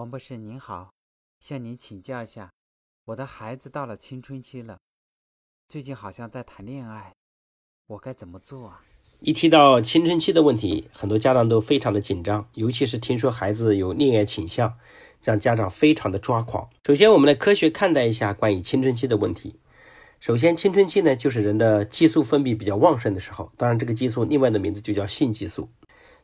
王博士您好，向您请教一下，我的孩子到了青春期了，最近好像在谈恋爱，我该怎么做啊？一提到青春期的问题，很多家长都非常的紧张，尤其是听说孩子有恋爱倾向，让家长非常的抓狂。首先，我们来科学看待一下关于青春期的问题。首先，青春期呢，就是人的激素分泌比较旺盛的时候，当然这个激素另外的名字就叫性激素。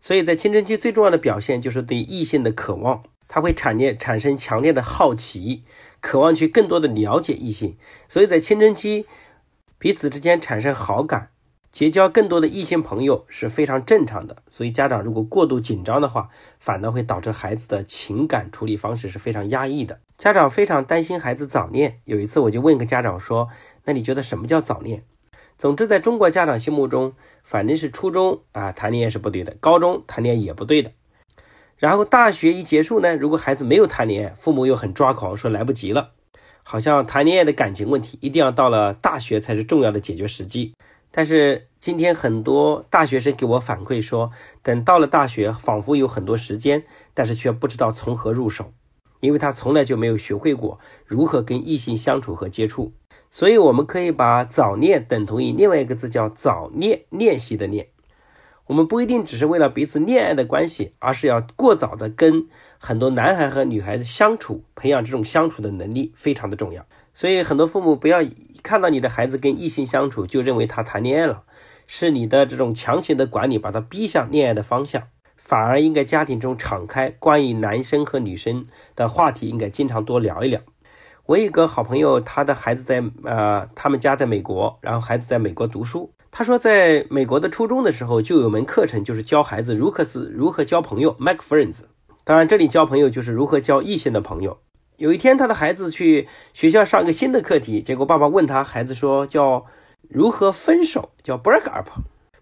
所以在青春期最重要的表现就是对异性的渴望。他会产烈产生强烈的好奇，渴望去更多的了解异性，所以在青春期彼此之间产生好感，结交更多的异性朋友是非常正常的。所以家长如果过度紧张的话，反倒会导致孩子的情感处理方式是非常压抑的。家长非常担心孩子早恋，有一次我就问个家长说：“那你觉得什么叫早恋？”总之，在中国家长心目中，反正是初中啊谈恋爱是不对的，高中谈恋爱也不对的。然后大学一结束呢，如果孩子没有谈恋爱，父母又很抓狂，说来不及了，好像谈恋爱的感情问题一定要到了大学才是重要的解决时机。但是今天很多大学生给我反馈说，等到了大学，仿佛有很多时间，但是却不知道从何入手，因为他从来就没有学会过如何跟异性相处和接触。所以我们可以把早恋等同于另外一个字，叫早恋练习的练。我们不一定只是为了彼此恋爱的关系，而是要过早的跟很多男孩和女孩子相处，培养这种相处的能力非常的重要。所以很多父母不要看到你的孩子跟异性相处就认为他谈恋爱了，是你的这种强行的管理把他逼向恋爱的方向，反而应该家庭中敞开关于男生和女生的话题，应该经常多聊一聊。我有一个好朋友，他的孩子在呃他们家在美国，然后孩子在美国读书。他说，在美国的初中的时候，就有门课程，就是教孩子如何是如何交朋友，make friends。当然，这里交朋友就是如何交异性的朋友。有一天，他的孩子去学校上一个新的课题，结果爸爸问他，孩子说叫如何分手，叫 break up。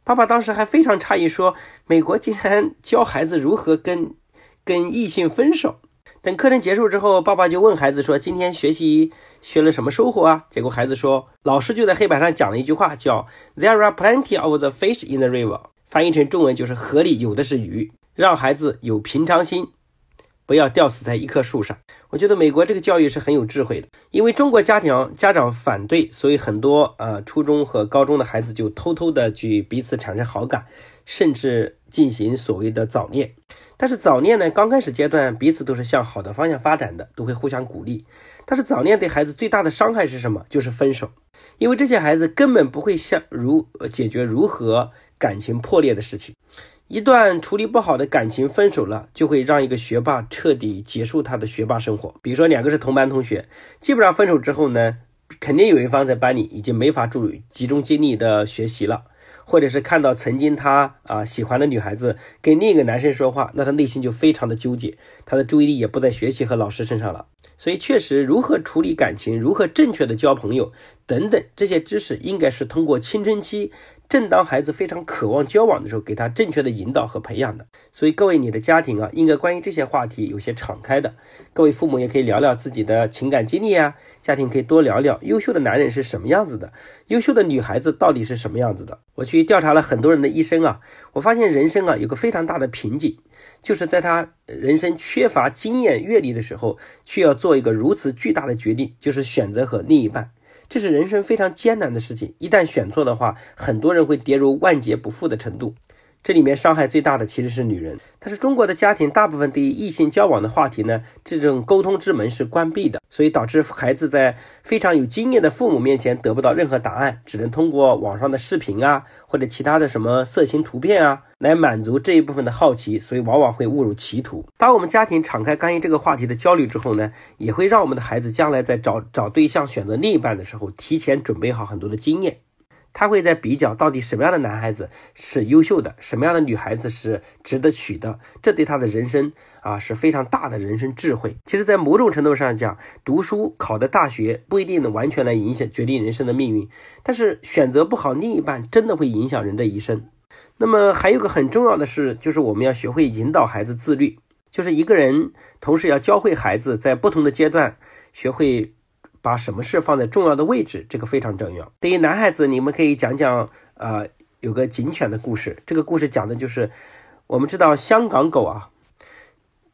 爸爸当时还非常诧异，说美国竟然教孩子如何跟跟异性分手。等课程结束之后，爸爸就问孩子说：“今天学习学了什么收获啊？”结果孩子说：“老师就在黑板上讲了一句话，叫 ‘There are plenty of the fish in the river’，翻译成中文就是‘河里有的是鱼’，让孩子有平常心，不要吊死在一棵树上。”我觉得美国这个教育是很有智慧的，因为中国家庭家长反对，所以很多呃初中和高中的孩子就偷偷的去彼此产生好感，甚至进行所谓的早恋。但是早恋呢，刚开始阶段彼此都是向好的方向发展的，都会互相鼓励。但是早恋对孩子最大的伤害是什么？就是分手，因为这些孩子根本不会想如解决如何感情破裂的事情。一段处理不好的感情分手了，就会让一个学霸彻底结束他的学霸生活。比如说两个是同班同学，基本上分手之后呢，肯定有一方在班里已经没法注集中精力的学习了。或者是看到曾经他啊喜欢的女孩子跟另一个男生说话，那他内心就非常的纠结，他的注意力也不在学习和老师身上了。所以确实，如何处理感情，如何正确的交朋友等等这些知识，应该是通过青春期。正当孩子非常渴望交往的时候，给他正确的引导和培养的。所以各位，你的家庭啊，应该关于这些话题有些敞开的。各位父母也可以聊聊自己的情感经历啊，家庭可以多聊聊优秀的男人是什么样子的，优秀的女孩子到底是什么样子的。我去调查了很多人的一生啊，我发现人生啊有个非常大的瓶颈，就是在他人生缺乏经验阅历的时候，却要做一个如此巨大的决定，就是选择和另一半。这是人生非常艰难的事情，一旦选错的话，很多人会跌入万劫不复的程度。这里面伤害最大的其实是女人，但是中国的家庭大部分对于异性交往的话题呢，这种沟通之门是关闭的，所以导致孩子在非常有经验的父母面前得不到任何答案，只能通过网上的视频啊，或者其他的什么色情图片啊，来满足这一部分的好奇，所以往往会误入歧途。当我们家庭敞开干预这个话题的焦虑之后呢，也会让我们的孩子将来在找找对象、选择另一半的时候，提前准备好很多的经验。他会在比较到底什么样的男孩子是优秀的，什么样的女孩子是值得娶的，这对他的人生啊是非常大的人生智慧。其实，在某种程度上讲，读书考的大学不一定能完全来影响决定人生的命运，但是选择不好另一半，真的会影响人的一生。那么，还有个很重要的是，就是我们要学会引导孩子自律，就是一个人同时要教会孩子在不同的阶段学会。把什么事放在重要的位置，这个非常重要。对于男孩子，你们可以讲讲，呃，有个警犬的故事。这个故事讲的就是，我们知道香港狗啊，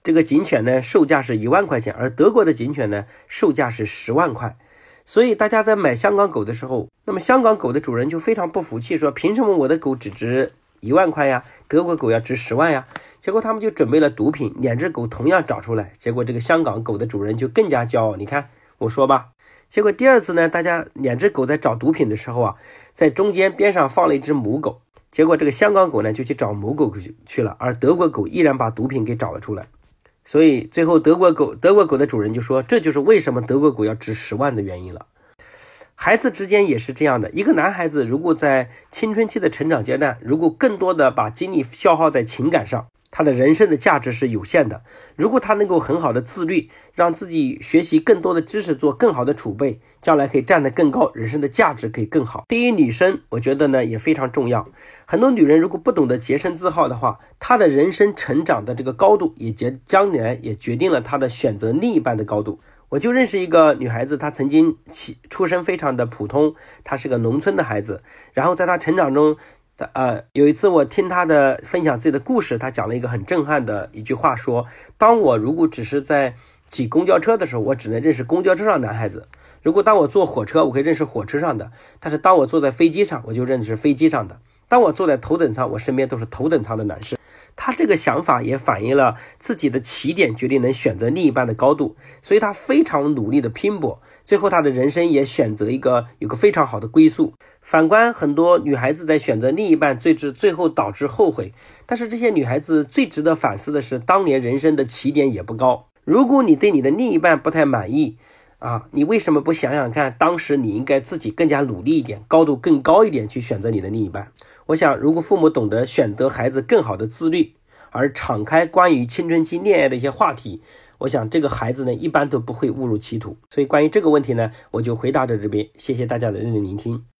这个警犬呢售价是一万块钱，而德国的警犬呢售价是十万块。所以大家在买香港狗的时候，那么香港狗的主人就非常不服气，说凭什么我的狗只值一万块呀？德国狗要值十万呀？结果他们就准备了毒品，两只狗同样找出来，结果这个香港狗的主人就更加骄傲。你看我说吧，结果第二次呢，大家两只狗在找毒品的时候啊，在中间边上放了一只母狗，结果这个香港狗呢就去找母狗去去了，而德国狗依然把毒品给找了出来。所以最后，德国狗德国狗的主人就说：“这就是为什么德国狗要值十万的原因了。”孩子之间也是这样的。一个男孩子如果在青春期的成长阶段，如果更多的把精力消耗在情感上，他的人生的价值是有限的。如果他能够很好的自律，让自己学习更多的知识，做更好的储备，将来可以站得更高，人生的价值可以更好。对于女生，我觉得呢也非常重要。很多女人如果不懂得洁身自好的话，她的人生成长的这个高度，也决将来也决定了她的选择另一半的高度。我就认识一个女孩子，她曾经起出身非常的普通，她是个农村的孩子，然后在她成长中。呃，有一次我听他的分享自己的故事，他讲了一个很震撼的一句话，说：当我如果只是在挤公交车的时候，我只能认识公交车上男孩子；如果当我坐火车，我可以认识火车上的；但是当我坐在飞机上，我就认识飞机上的；当我坐在头等舱，我身边都是头等舱的男士。他这个想法也反映了自己的起点决定能选择另一半的高度，所以他非常努力的拼搏，最后他的人生也选择一个有个非常好的归宿。反观很多女孩子在选择另一半，最至最后导致后悔。但是这些女孩子最值得反思的是，当年人生的起点也不高。如果你对你的另一半不太满意啊，你为什么不想想看，当时你应该自己更加努力一点，高度更高一点去选择你的另一半？我想，如果父母懂得选择孩子更好的自律，而敞开关于青春期恋爱的一些话题，我想这个孩子呢，一般都不会误入歧途。所以关于这个问题呢，我就回答到这边，谢谢大家的认真聆听。